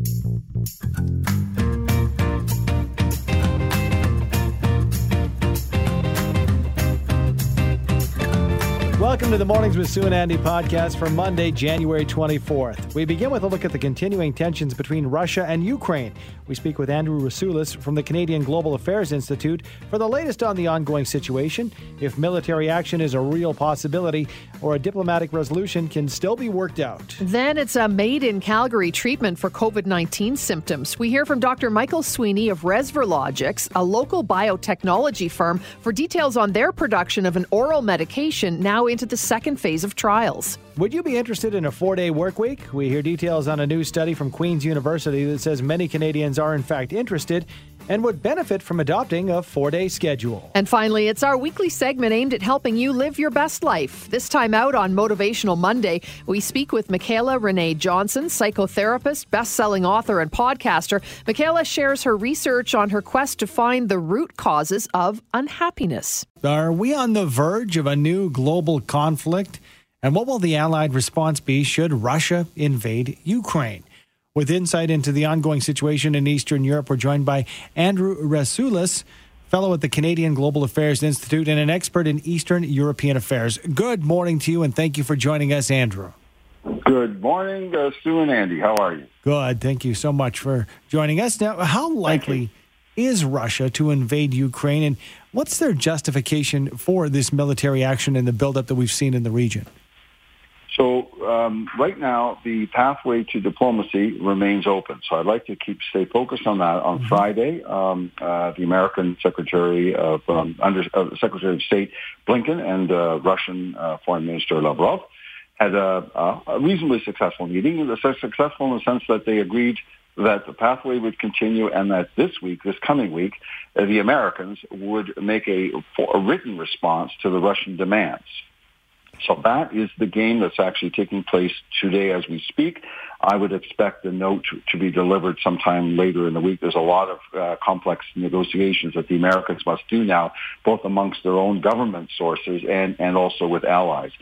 あっ! Welcome to the Mornings with Sue and Andy podcast for Monday, January 24th. We begin with a look at the continuing tensions between Russia and Ukraine. We speak with Andrew Rasiulis from the Canadian Global Affairs Institute for the latest on the ongoing situation, if military action is a real possibility, or a diplomatic resolution can still be worked out. Then it's a made in Calgary treatment for COVID 19 symptoms. We hear from Dr. Michael Sweeney of Resverlogix, a local biotechnology firm, for details on their production of an oral medication now into the second phase of trials. Would you be interested in a four day work week? We hear details on a new study from Queen's University that says many Canadians are, in fact, interested and would benefit from adopting a four day schedule. And finally, it's our weekly segment aimed at helping you live your best life. This time out on Motivational Monday, we speak with Michaela Renee Johnson, psychotherapist, best selling author, and podcaster. Michaela shares her research on her quest to find the root causes of unhappiness. Are we on the verge of a new global conflict? And what will the Allied response be should Russia invade Ukraine? With insight into the ongoing situation in Eastern Europe, we're joined by Andrew Rasiulis, fellow at the Canadian Global Affairs Institute and an expert in Eastern European affairs. Good morning to you, and thank you for joining us, Andrew. Good morning, uh, Sue and Andy. How are you? Good. Thank you so much for joining us. Now, how likely is Russia to invade Ukraine, and what's their justification for this military action and the buildup that we've seen in the region? So um, right now, the pathway to diplomacy remains open. So I'd like to keep stay focused on that. On mm-hmm. Friday, um, uh, the American Secretary of um, Under, uh, Secretary of State Blinken and uh, Russian uh, Foreign Minister Lavrov had a, a reasonably successful meeting. Successful in the sense that they agreed that the pathway would continue and that this week, this coming week, uh, the Americans would make a, a written response to the Russian demands. So that is the game that's actually taking place today as we speak. I would expect the note to, be delivered sometime later in the week. There's a lot of uh, complex negotiations that the Americans must do now, both amongst their own government sources and, and also with allies.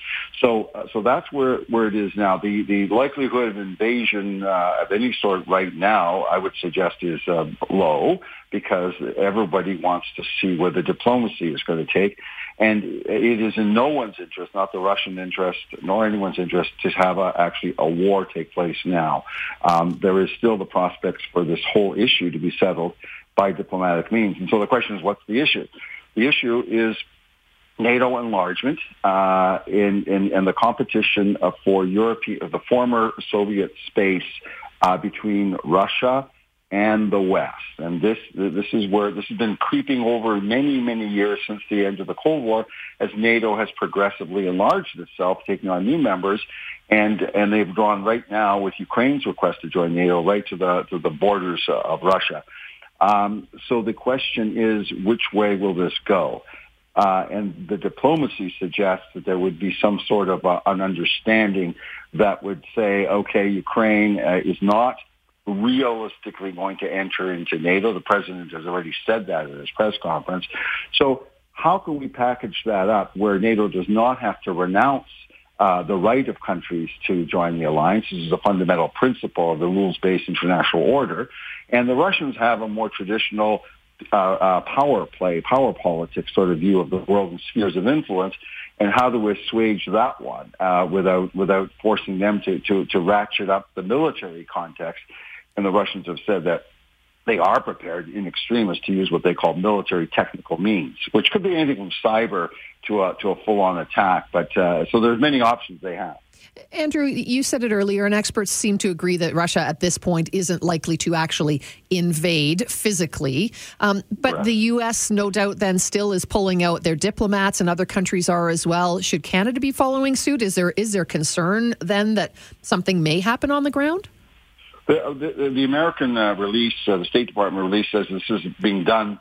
So, uh, so that's where, where it is now. The, the likelihood of invasion uh, of any sort right now, I would suggest, is uh, low because everybody wants to see where the diplomacy is going to take. And it is in no one's interest, not the Russian interest, nor anyone's interest, to have a, actually a war take place now. Um, there is still the prospects for this whole issue to be settled by diplomatic means. And so the question is, what's the issue? The issue is NATO enlargement uh, in, in, in, the competition for Europe, the former Soviet space uh, between Russia and the West. And this this is where this has been creeping over many, many years since the end of the Cold War as NATO has progressively enlarged itself, taking on new members. And, and they've gone right now with Ukraine's request to join NATO right to the, to the borders of Russia. Um, so the question is, which way will this go? Uh, and the diplomacy suggests that there would be some sort of a, an understanding that would say, okay, Ukraine uh, is not realistically going to enter into NATO. The president has already said that at his press conference. So how can we package that up where NATO does not have to renounce uh, the right of countries to join the alliance. This is a fundamental principle of the rules-based international order. And the Russians have a more traditional uh, uh, power play, power politics sort of view of the world and spheres of influence, and how to assuage that one uh, without without forcing them to, to to ratchet up the military context and the Russians have said that they are prepared in extremis to use what they call military technical means, which could be anything from cyber to a, to a full-on attack. But uh, so there's many options they have. Andrew, you said it earlier, and experts seem to agree that Russia at this point isn't likely to actually invade physically. Um, but Correct. the U.S., no doubt, then still is pulling out their diplomats, and other countries are as well. Should Canada be following suit? Is there is there concern then that something may happen on the ground? The, the, the American uh, release, uh, the State Department release says this is being done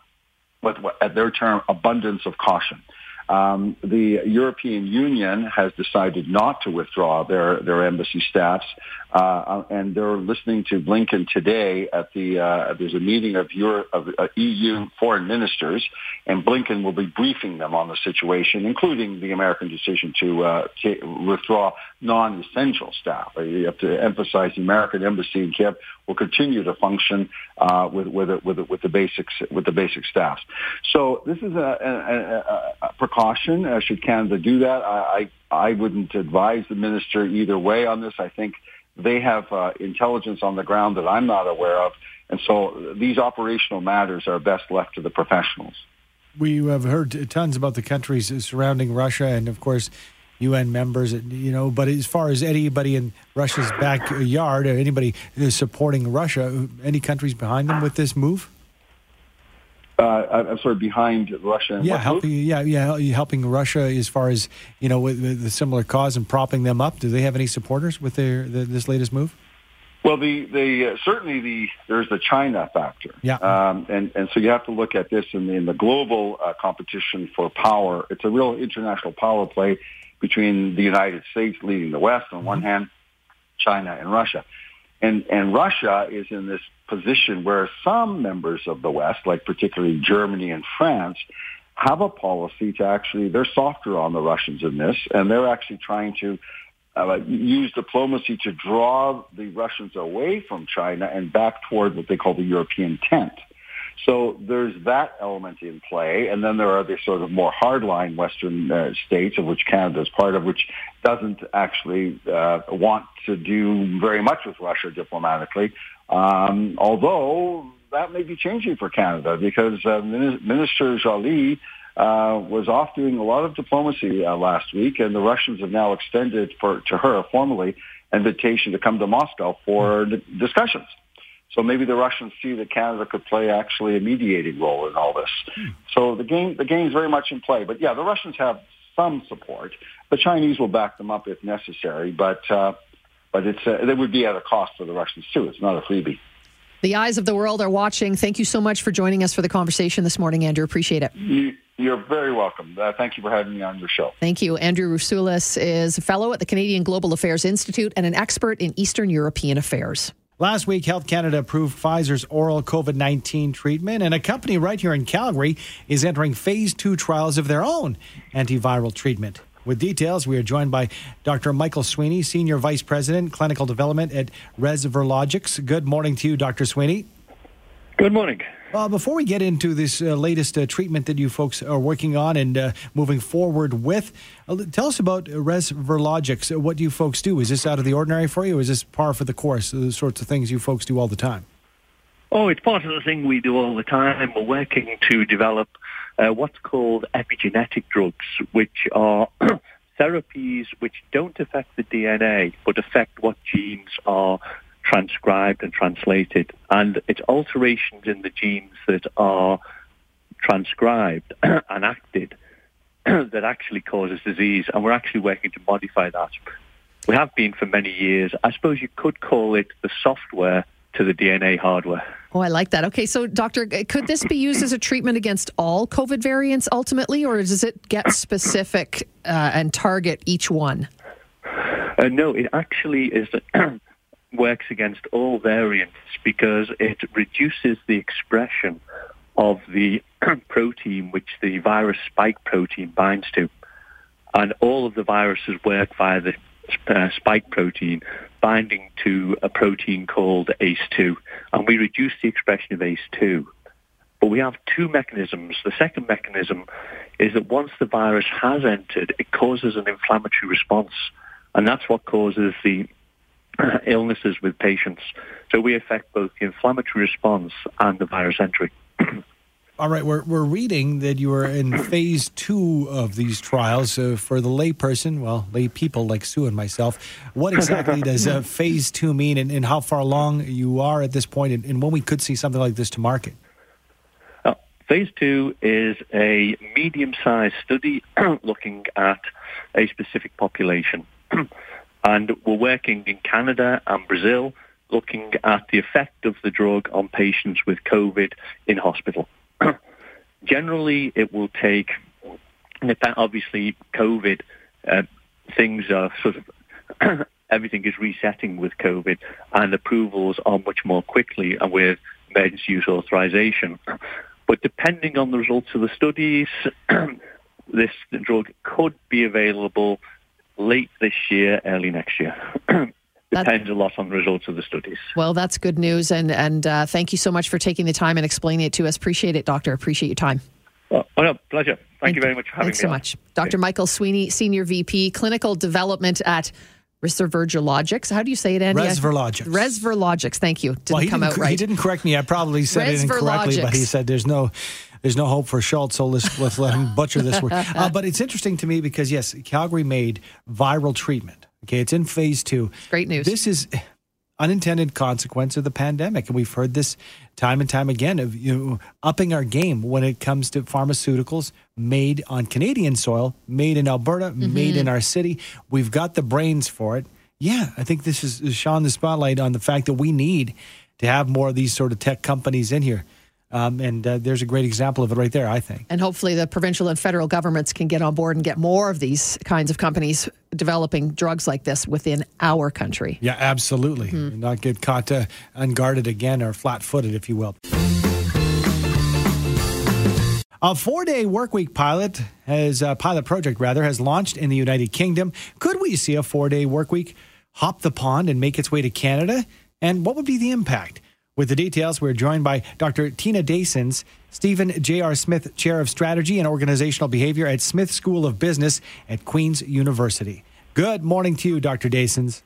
with, at their term, abundance of caution. Um, the European Union has decided not to withdraw their, their embassy staffs Uh, and they're listening to Blinken today at the uh, there's a meeting of Euro, of uh, EU foreign ministers, and Blinken will be briefing them on the situation, including the American decision to, uh, to withdraw non-essential staff. Uh, you have to emphasize the American embassy in Kiev will continue to function uh, with with with, with the basics with the basic staffs. So this is a, a, precaution. Uh, should Canada do that? I, I I wouldn't advise the minister either way on this. I think they have uh, intelligence on the ground that I'm not aware of. And so these operational matters are best left to the professionals. We have heard tons about the countries surrounding Russia and, of course, UN members, you know, but as far as anybody in Russia's backyard, or anybody supporting Russia, any countries behind them with this move? Uh, I'm sorry, behind Russia. yeah, helping. Yeah, yeah, helping Russia as far as you know with, with, the similar cause and propping them up. Do they have any supporters with their the, this latest move? Well, the the uh, certainly the there's the China factor. Yeah, um, and and so you have to look at this in the, in the global uh, competition for power. It's a real international power play between the United States leading the West on mm-hmm. one hand, China and Russia. And, and Russia is in this position where some members of the West, like particularly Germany and France, have a policy to actually, they're softer on the Russians in this, and they're actually trying to uh, use diplomacy to draw the Russians away from China and back toward what they call the European tent. So there's that element in play, and then there are the sort of more hardline Western uh, states, of which Canada is part of, which doesn't actually uh, want to do very much with Russia diplomatically. Um, although that may be changing for Canada because uh, Minister Joly uh, was off doing a lot of diplomacy uh, last week, and the Russians have now extended for, to her formally invitation to come to Moscow for discussions. So maybe the Russians see that Canada could play actually a mediating role in all this. Hmm. So the game the game is very much in play. But yeah, the Russians have some support. The Chinese will back them up if necessary, but uh, but it's uh, it would be at a cost for the Russians too. It's not a freebie. The eyes of the world are watching. Thank you so much for joining us for the conversation this morning, Andrew. Appreciate it. You, you're very welcome. Uh, thank you for having me on your show. Thank you. Andrew Rasiulis is a fellow at the Canadian Global Affairs Institute and an expert in Eastern European affairs. Last week, Health Canada approved Pfizer's oral COVID 19 treatment, and a company right here in Calgary is entering phase two trials of their own antiviral treatment. With details, we are joined by Dr. Michael Sweeney, Senior Vice President, Clinical Development at Resverlogix. Good morning to you, Dr. Sweeney. Good morning. Well, before we get into this uh, latest uh, treatment that you folks are working on and uh, moving forward with, uh, tell us about Resverlogix. Uh, what do you folks do? Is this out of the ordinary for you, or is this par for the course, the sorts of things you folks do all the time? Oh, it's part of the thing we do all the time. We're working to develop uh, what's called epigenetic drugs, which are therapies which don't affect the DNA, but affect what genes are transcribed and translated. And it's alterations in the genes that are transcribed and acted that actually causes disease. And we're actually working to modify that. We have been for many years. I suppose you could call it the software to the DNA hardware. Oh, I like that. Okay, so doctor, could this be used as a treatment against all COVID variants ultimately, or does it get specific uh, and target each one? Uh, no, it actually is works against all variants because it reduces the expression of the protein which the virus spike protein binds to. And all of the viruses work via the uh, spike protein binding to a protein called ACE2. And we reduce the expression of ACE2. But we have two mechanisms. The second mechanism is that once the virus has entered, it causes an inflammatory response. And that's what causes the illnesses with patients. So we affect both the inflammatory response and the virus entry. All right, we're, we're reading that you are in phase two of these trials. Uh, for the layperson, well, lay people like Sue and myself, what exactly does uh, phase two mean and, and, how far along you are at this point and, and when we could see something like this to market? Uh, phase two is a medium sized study looking at a specific population. And we're working in Canada and Brazil looking at the effect of the drug on patients with COVID in hospital. Generally, it will take, and if that obviously, COVID, uh, things are sort of everything is resetting with COVID and approvals are much more quickly and with emergency use authorization. But depending on the results of the studies, this drug could be available late this year, early next year. Depends a lot on the results of the studies. Well, that's good news, and and uh, thank you so much for taking the time and explaining it to us. Appreciate it, Doctor. Appreciate your time. Oh, no, pleasure. Thank, Thank you very much for having Thanks me. Thanks so on. much. Dr. Okay. Michael Sweeney, Senior VP, Clinical Development at Resverologics. How do you say it, Andy? Resverologics. Resverologics. Thank you. Didn't well, come out right. He didn't correct me. I probably said it incorrectly, but he said there's no there's no hope for Schultz, so let's, let's let him butcher this word. Uh, but it's interesting to me because, yes, Calgary made viral treatment. Okay, it's in phase two. Great news. This is unintended consequence of the pandemic. And we've heard this time and time again of you know, upping our game when it comes to pharmaceuticals made on Canadian soil, made in Alberta, mm-hmm. made in our city. We've got the brains for it. Yeah, I think this is shone the spotlight on the fact that we need to have more of these sort of tech companies in here. Um, and uh, there's a great example of it right there, I think. And hopefully, the provincial and federal governments can get on board and get more of these kinds of companies developing drugs like this within our country. Yeah, absolutely. Mm-hmm. Not get caught uh, unguarded again or flat footed, if you will. A four-day workweek pilot has a uh, pilot project rather has launched in the United Kingdom. Could we see a four-day workweek hop the pond and make its way to Canada? And what would be the impact? With the details, we're joined by Dr. Tina Daysons, Stephen J.R. Smith Chair of Strategy and Organizational Behavior at Smith School of Business at Queen's University. Good morning to you, Dr. Daysons.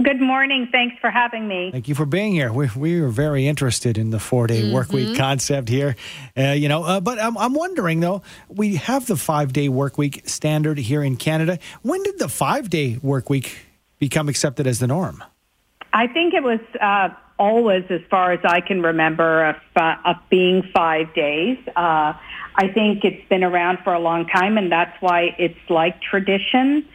Good morning. Thanks for having me. Thank you for being here. We, we are very interested in the four day mm-hmm. work week concept here. Uh, you know, uh, but I'm, I'm wondering though, we have the five day work week standard here in Canada. When did the five day work week become accepted as the norm? I think it was uh, always, as far as I can remember, of, uh, of being five days. Uh, I think it's been around for a long time, and that's why it's like tradition.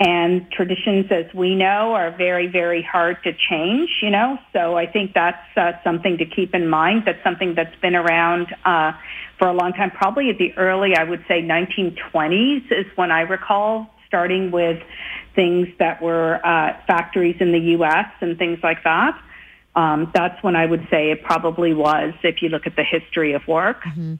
And traditions, as we know, are very, very hard to change, you know. So I think that's uh, something to keep in mind. That's something that's been around uh, for a long time. Probably at the early, I would say, 1920s is when I recall starting with things that were uh, factories in the U.S. and things like that um, that's when I would say it probably was if you look at the history of work. Mm-hmm.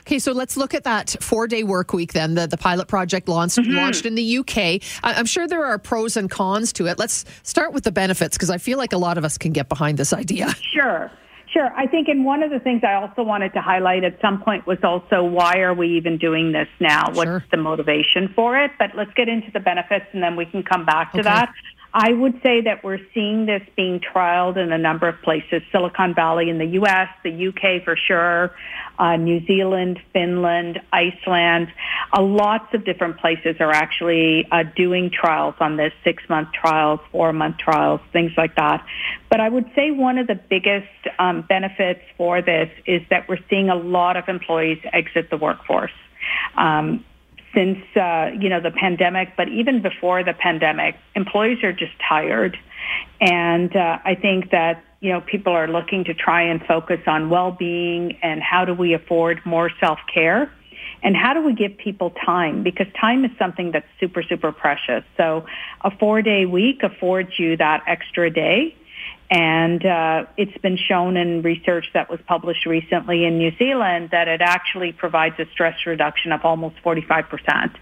Okay, so let's look at that four day work week then. The, the pilot project launched, mm-hmm. launched in the UK. I'm sure there are pros and cons to it. Let's start with the benefits because I feel like a lot of us can get behind this idea. Sure. Sure. I think, and one of the things I also wanted to highlight at some point was also why are we even doing this now? What's sure. the motivation for it? But let's get into the benefits and then we can come back to okay. that. I would say that we're seeing this being trialed in a number of places. Silicon Valley in the U.S., the UK for sure, uh, New Zealand, Finland, Iceland. Uh, lots of different places are actually uh, doing trials on this, six-month trials, four-month trials, things like that. But I would say one of the biggest um, benefits for this is that we're seeing a lot of employees exit the workforce. Um, since uh, you know the pandemic, but even before the pandemic, employees are just tired, and uh, I think that you know people are looking to try and focus on well-being and how do we afford more self-care, and how do we give people time because time is something that's super super precious. So a four-day week affords you that extra day and uh, it's been shown in research that was published recently in New Zealand that it actually provides a stress reduction of almost 45%.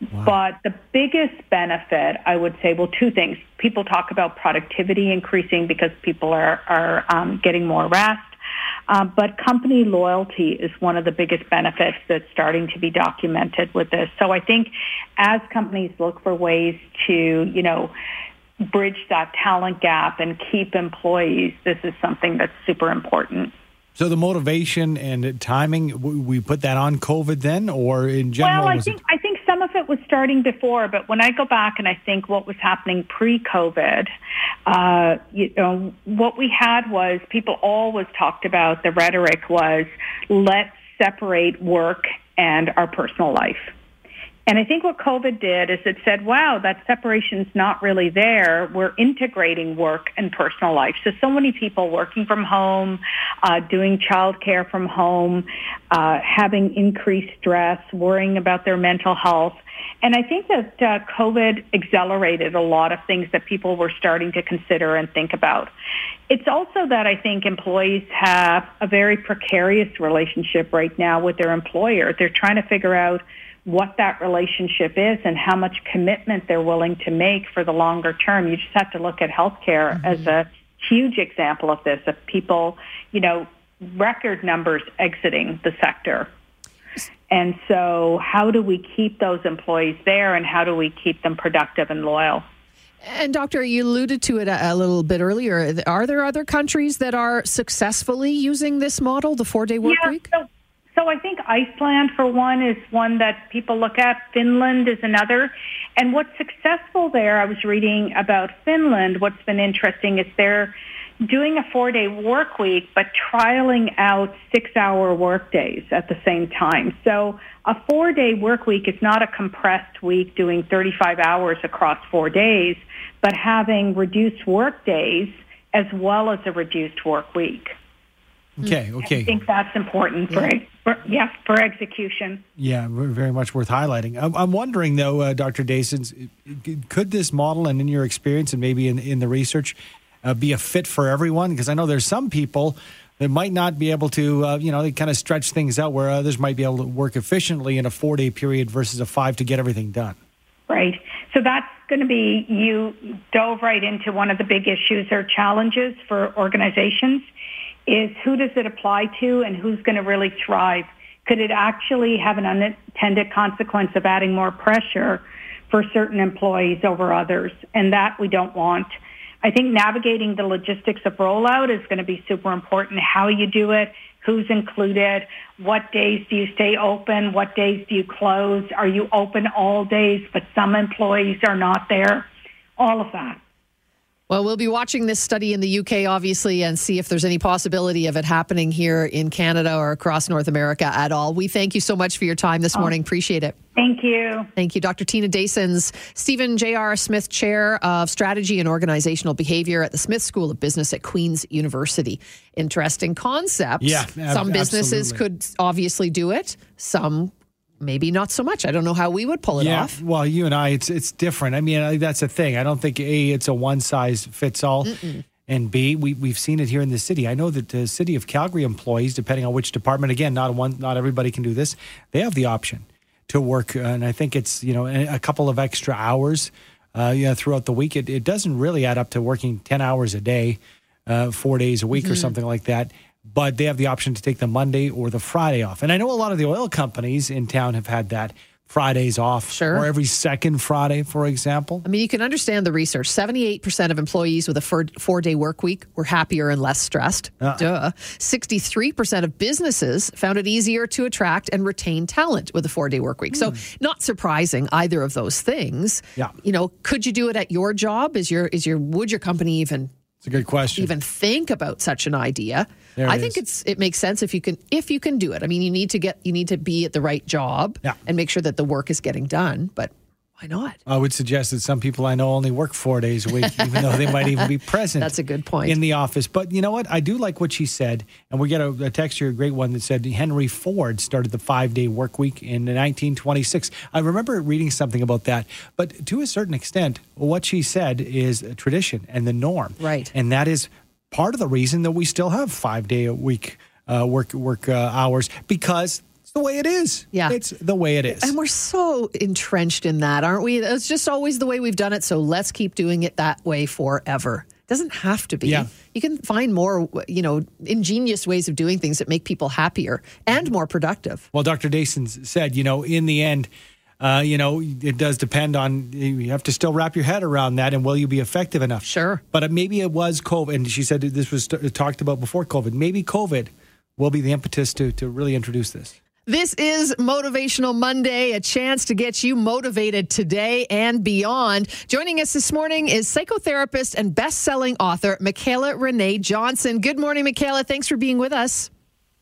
Wow. But the biggest benefit, I would say, well, two things. People talk about productivity increasing because people are, are um, getting more rest. Uh, but company loyalty is one of the biggest benefits that's starting to be documented with this. So I think as companies look for ways to, you know, bridge that talent gap and keep employees, this is something that's super important. So the motivation and timing, we put that on COVID then, or in general? Well, I think it- I think some of it was starting before, but when I go back and I think what was happening pre-COVID, uh, you know, what we had was people always talked about the rhetoric was let's separate work and our personal life. And I think what COVID did is it said, wow, that separation's not really there. We're integrating work and personal life. So, so many people working from home, uh, doing childcare from home, uh, having increased stress, worrying about their mental health. And I think that uh, COVID accelerated a lot of things that people were starting to consider and think about. It's also that I think employees have a very precarious relationship right now with their employer. They're trying to figure out what that relationship is and how much commitment they're willing to make for the longer term. You just have to look at healthcare mm-hmm. as a huge example of this, of people, you know, record numbers exiting the sector. And so how do we keep those employees there and how do we keep them productive and loyal? And doctor, you alluded to it a, a, little bit earlier. Are there other countries that are successfully using this model, the four-day work yeah, week? So, so I think Iceland, for one, is one that people look at. Finland is another. And what's successful there, I was reading about Finland. What's been interesting is they're doing a four day work week, but trialing out six hour work days at the same time. So a four day work week is not a compressed week doing 35 hours across four days, but having reduced work days as well as a reduced work week. Okay, okay. I think that's important for, yeah. for yeah, for execution. Yeah, very much worth highlighting. I'm, I'm wondering though, uh, Dr. Dacin, could this model and in your experience and maybe in, in the research uh, be a fit for everyone? Because I know there's some people that might not be able to, uh, you know, they kind of stretch things out where others might be able to work efficiently in a four day period versus a five to get everything done. Right. So that's going to be, you dove right into one of the big issues or challenges for organizations is who does it apply to and who's going to really thrive? Could it actually have an unintended consequence of adding more pressure for certain employees over others? And that we don't want. I think navigating the logistics of rollout is going to be super important. How you do it, who's included, what days do you stay open, what days do you close, are you open all days but some employees are not there, all of that. Well, we'll be watching this study in the UK, obviously, and see if there's any possibility of it happening here in Canada or across North America at all. We thank you so much for your time this oh. morning. Appreciate it. Thank you. Thank you, Dr. Tina Dasons, Stephen J.R. Smith Chair of Strategy and Organizational Behavior at the Smith School of Business at Queen's University. Interesting concept. Yeah, ab- some businesses absolutely. could obviously do it. Some maybe not so much. I don't know how we would pull it yeah, off. Well, you and I, it's it's different. I mean, that's the thing. I don't think a it's a one size fits all. Mm-mm. And B, we, we've seen it here in the city. I know that the city of Calgary employees, depending on which department, again, not one, not everybody can do this. They have the option to work, uh, and I think it's you know a couple of extra hours, uh, you know, throughout the week. It, it doesn't really add up to working ten hours a day, uh, four days a week, mm-hmm. or something like that but they have the option to take the Monday or the Friday off. And I know a lot of the oil companies in town have had that. Fridays off, sure. or every second Friday, for example. I mean, you can understand the research. Seventy-eight percent of employees with a four-day work week were happier and less stressed. Uh-uh. Duh. Sixty-three percent of businesses found it easier to attract and retain talent with a four-day work week. Mm. So, hmm. not surprising either of those things. Yeah. You know, could you do it at your job? Is your is your would your company even it's a good question. Even think about such an idea. There I it think is. it's it makes sense if you can if you can do it. I mean, you need to get you need to be at the right job yeah. and make sure that the work is getting done. But why not? I would suggest that some people I know only work four days a week, even though they might even be present. That's a good point in the office. But you know what? I do like what she said, and we get a, a text here, a great one that said Henry Ford started the five-day work week in 1926. I remember reading something about that. But to a certain extent, what she said is a tradition and the norm, right? And that is part of the reason that we still have five-day a week uh, work work uh, hours because it's the way it is. Yeah. It's the way it is. And we're so entrenched in that, aren't we? It's just always the way we've done it. So let's keep doing it that way forever. It doesn't have to be. Yeah. You can find more, you know, ingenious ways of doing things that make people happier and more productive. Well, Dr. Dasons said, you know, in the end, uh, you know, it does depend on, you have to still wrap your head around that and will you be effective enough? Sure. But maybe it was COVID. And she said this was talked about before COVID. Maybe COVID will be the impetus to, to really introduce this. This is Motivational Monday, a chance to get you motivated today and beyond. Joining us this morning is psychotherapist and best-selling author Michaela Renee Johnson. Good morning, Michaela. Thanks for being with us.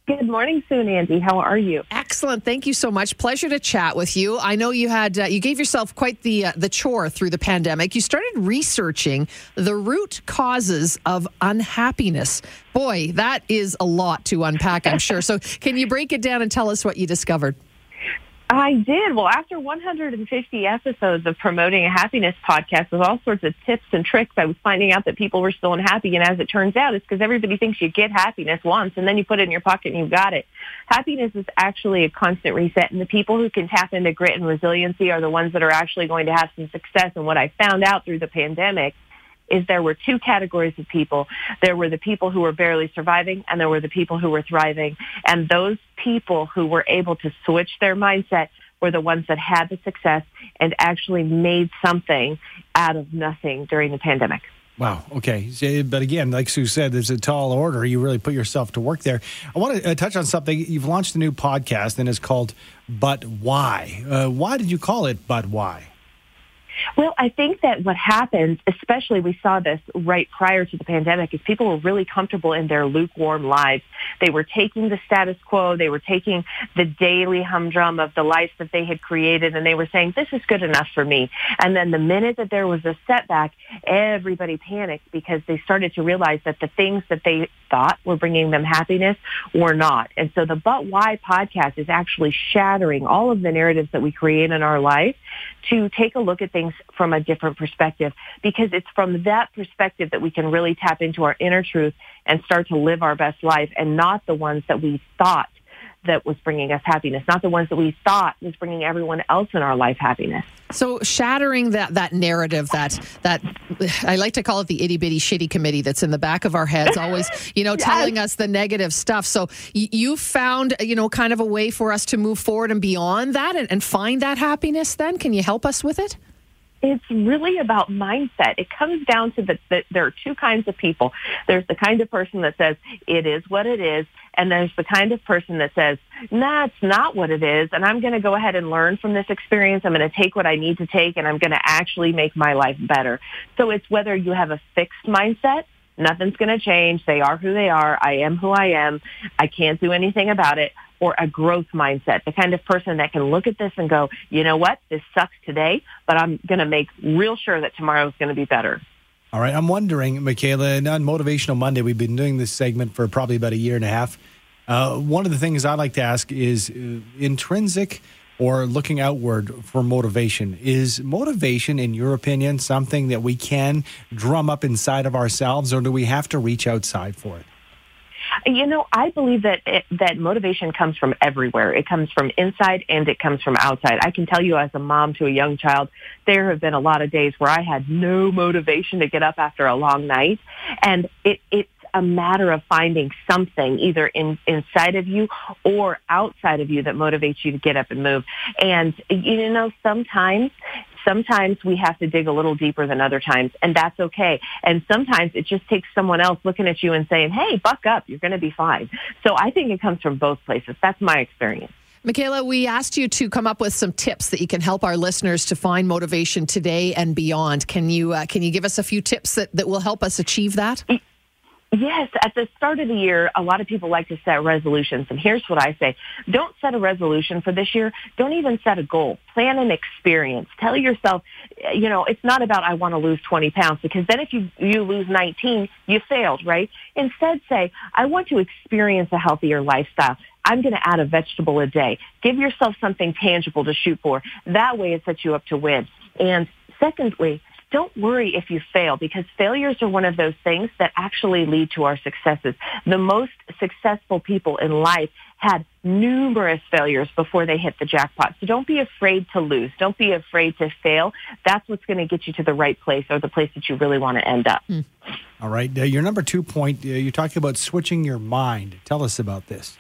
Good morning, Sue and Andy. How are you? Excellent. Thank you so much. Pleasure to chat with you. I know you had uh, you gave yourself quite the uh, the chore through the pandemic. You started researching the root causes of unhappiness. Boy, that is a lot to unpack, I'm sure. So, can you break it down and tell us what you discovered? I did. Well, after 150 episodes of promoting a happiness podcast with all sorts of tips and tricks, I was finding out that people were still unhappy. And as it turns out, it's because everybody thinks you get happiness once and then you put it in your pocket and you've got it. Happiness is actually a constant reset. And the people who can tap into grit and resiliency are the ones that are actually going to have some success. And what I found out through the pandemic is there were two categories of people. There were the people who were barely surviving and there were the people who were thriving. And those people who were able to switch their mindset were the ones that had the success and actually made something out of nothing during the pandemic. Wow. Okay. But again, like Sue said, it's a tall order. You really put yourself to work there. I want to uh, touch on something. You've launched a new podcast and it's called But Why. Uh, why did you call it But Why? Well, I think that what happens, especially we saw this right prior to the pandemic, is people were really comfortable in their lukewarm lives. They were taking the status quo. They were taking the daily humdrum of the life that they had created and they were saying, this is good enough for me. And then the minute that there was a setback, everybody panicked because they started to realize that the things that they thought were bringing them happiness were not. And so the But Why podcast is actually shattering all of the narratives that we create in our life to take a look at things from a different perspective because it's from that perspective that we can really tap into our inner truth and start to live our best life and not the ones that we thought that was bringing us happiness, not the ones that we thought was bringing everyone else in our life happiness. So shattering that that narrative that that I like to call it the itty bitty shitty committee that's in the back of our heads, always you know yes. telling us the negative stuff. So you found you know kind of a way for us to move forward and beyond that and, and find that happiness. Then can you help us with it? It's really about mindset. It comes down to that the, there are two kinds of people. There's the kind of person that says, it is what it is. And there's the kind of person that says, nah, it's not what it is. And I'm going to go ahead and learn from this experience. I'm going to take what I need to take and I'm going to actually make my life better. So it's whether you have a fixed mindset Nothing's going to change. They are who they are. I am who I am. I can't do anything about it or a growth mindset, the kind of person that can look at this and go, you know what, this sucks today, but I'm going to make real sure that tomorrow is going to be better. All right. I'm wondering, Michaela, on Motivational Monday, we've been doing this segment for probably about a year and a half. Uh, one of the things I like to ask is uh, intrinsic or looking outward for motivation. Is motivation, in your opinion, something that we can drum up inside of ourselves, or do we have to reach outside for it? You know, I believe that it, that motivation comes from everywhere. It comes from inside and it comes from outside. I can tell you as a mom to a young child, there have been a lot of days where I had no motivation to get up after a long night. And it, it's a matter of finding something either in, inside of you or outside of you that motivates you to get up and move. And, you know, sometimes sometimes we have to dig a little deeper than other times, and that's okay. And sometimes it just takes someone else looking at you and saying, hey, buck up, you're going to be fine. So I think it comes from both places. That's my experience. Michaela, we asked you to come up with some tips that you can help our listeners to find motivation today and beyond. Can you uh, can you give us a few tips that, that will help us achieve that? Yes, at the start of the year, a lot of people like to set resolutions. And here's what I say. Don't set a resolution for this year. Don't even set a goal. Plan an experience. Tell yourself, you know, it's not about I want to lose 20 pounds because then if you, you lose 19, you failed, right? Instead say, I want to experience a healthier lifestyle. I'm going to add a vegetable a day. Give yourself something tangible to shoot for. That way it sets you up to win. And secondly, don't worry if you fail because failures are one of those things that actually lead to our successes. The most successful people in life had numerous failures before they hit the jackpot. So don't be afraid to lose. Don't be afraid to fail. That's what's going to get you to the right place or the place that you really want to end up. Mm. All right. Uh, your number two point, uh, you're talking about switching your mind. Tell us about this.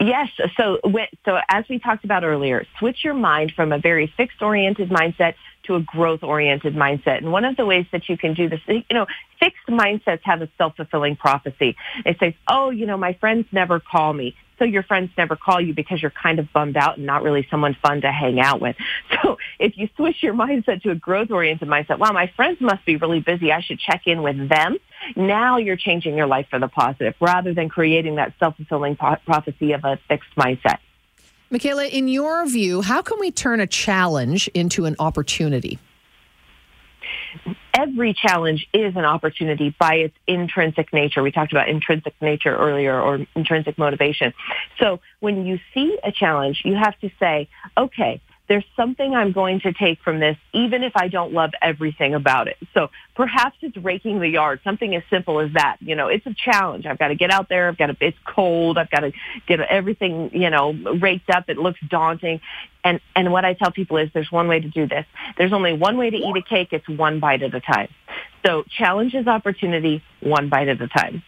Yes. So, so as we talked about earlier, switch your mind from a very fixed oriented mindset to a growth oriented mindset. And one of the ways that you can do this, you know, fixed mindsets have a self fulfilling prophecy. It says, oh, you know, my friends never call me. So your friends never call you because you're kind of bummed out and not really someone fun to hang out with. So if you switch your mindset to a growth oriented mindset, wow, my friends must be really busy. I should check in with them. Now you're changing your life for the positive rather than creating that self fulfilling prophecy of a fixed mindset. Michaela, in your view, how can we turn a challenge into an opportunity? Every challenge is an opportunity by its intrinsic nature. We talked about intrinsic nature earlier or intrinsic motivation. So when you see a challenge, you have to say, okay, there's something I'm going to take from this, even if I don't love everything about it. So perhaps it's raking the yard, something as simple as that. You know, it's a challenge. I've got to get out there. I've got to, it's cold. I've got to get everything, you know, raked up. It looks daunting. And, and what I tell people is there's one way to do this. There's only one way to eat a cake. It's one bite at a time. So challenge is opportunity, one bite at a time.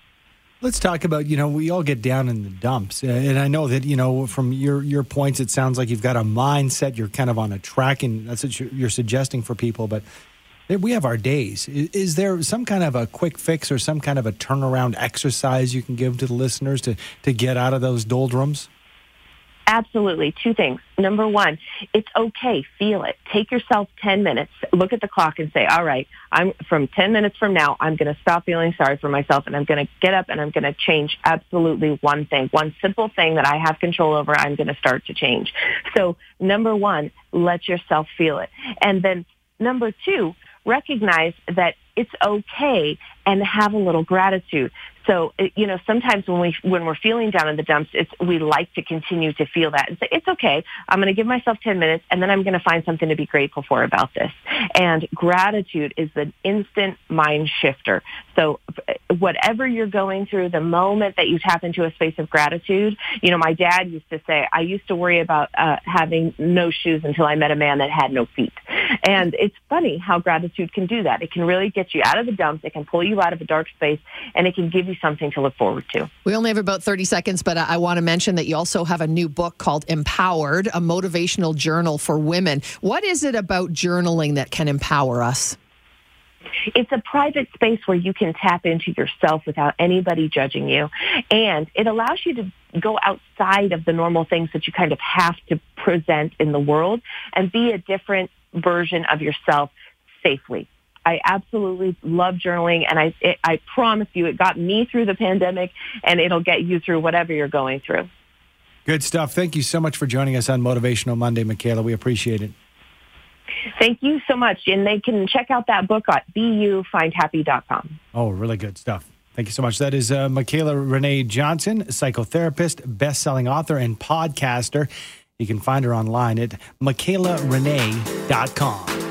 Let's talk about, you know, we all get down in the dumps. Uh, and I know that, you know, from your, your points, it sounds like you've got a mindset. You're kind of on a track, and that's what you're suggesting for people. But we have our days. Is there some kind of a quick fix or some kind of a turnaround exercise you can give to the listeners to, to get out of those doldrums? Absolutely. Two things. Number one, it's okay. Feel it. Take yourself 10 minutes. Look at the clock and say, all right, I'm from 10 minutes from now, I'm going to stop feeling sorry for myself and I'm going to get up and I'm going to change absolutely one thing, one simple thing that I have control over. I'm going to start to change. So number one, let yourself feel it. And then number two, recognize that it's okay and have a little gratitude. So, you know, sometimes when we when we're feeling down in the dumps, it's we like to continue to feel that and say it's okay. I'm going to give myself 10 minutes and then I'm going to find something to be grateful for about this. And gratitude is the instant mind shifter. So, whatever you're going through, the moment that you tap into a space of gratitude, you know, my dad used to say, I used to worry about uh, having no shoes until I met a man that had no feet. And it's funny how gratitude can do that. It can really get you out of the dumps. It can pull you out of a dark space and it can give you something to look forward to. We only have about 30 seconds, but I want to mention that you also have a new book called Empowered, a motivational journal for women. What is it about journaling that can empower us? It's a private space where you can tap into yourself without anybody judging you. And it allows you to go outside of the normal things that you kind of have to present in the world and be a different version of yourself safely. I absolutely love journaling, and I it, I promise you, it got me through the pandemic, and it'll get you through whatever you're going through. Good stuff. Thank you so much for joining us on Motivational Monday, Michaela. We appreciate it. Thank you so much. And they can check out that book at bufindhappy.com. Oh, really good stuff. Thank you so much. That is uh, Michaela Renee Johnson, psychotherapist, best-selling author, and podcaster. You can find her online at michaelarenee.com.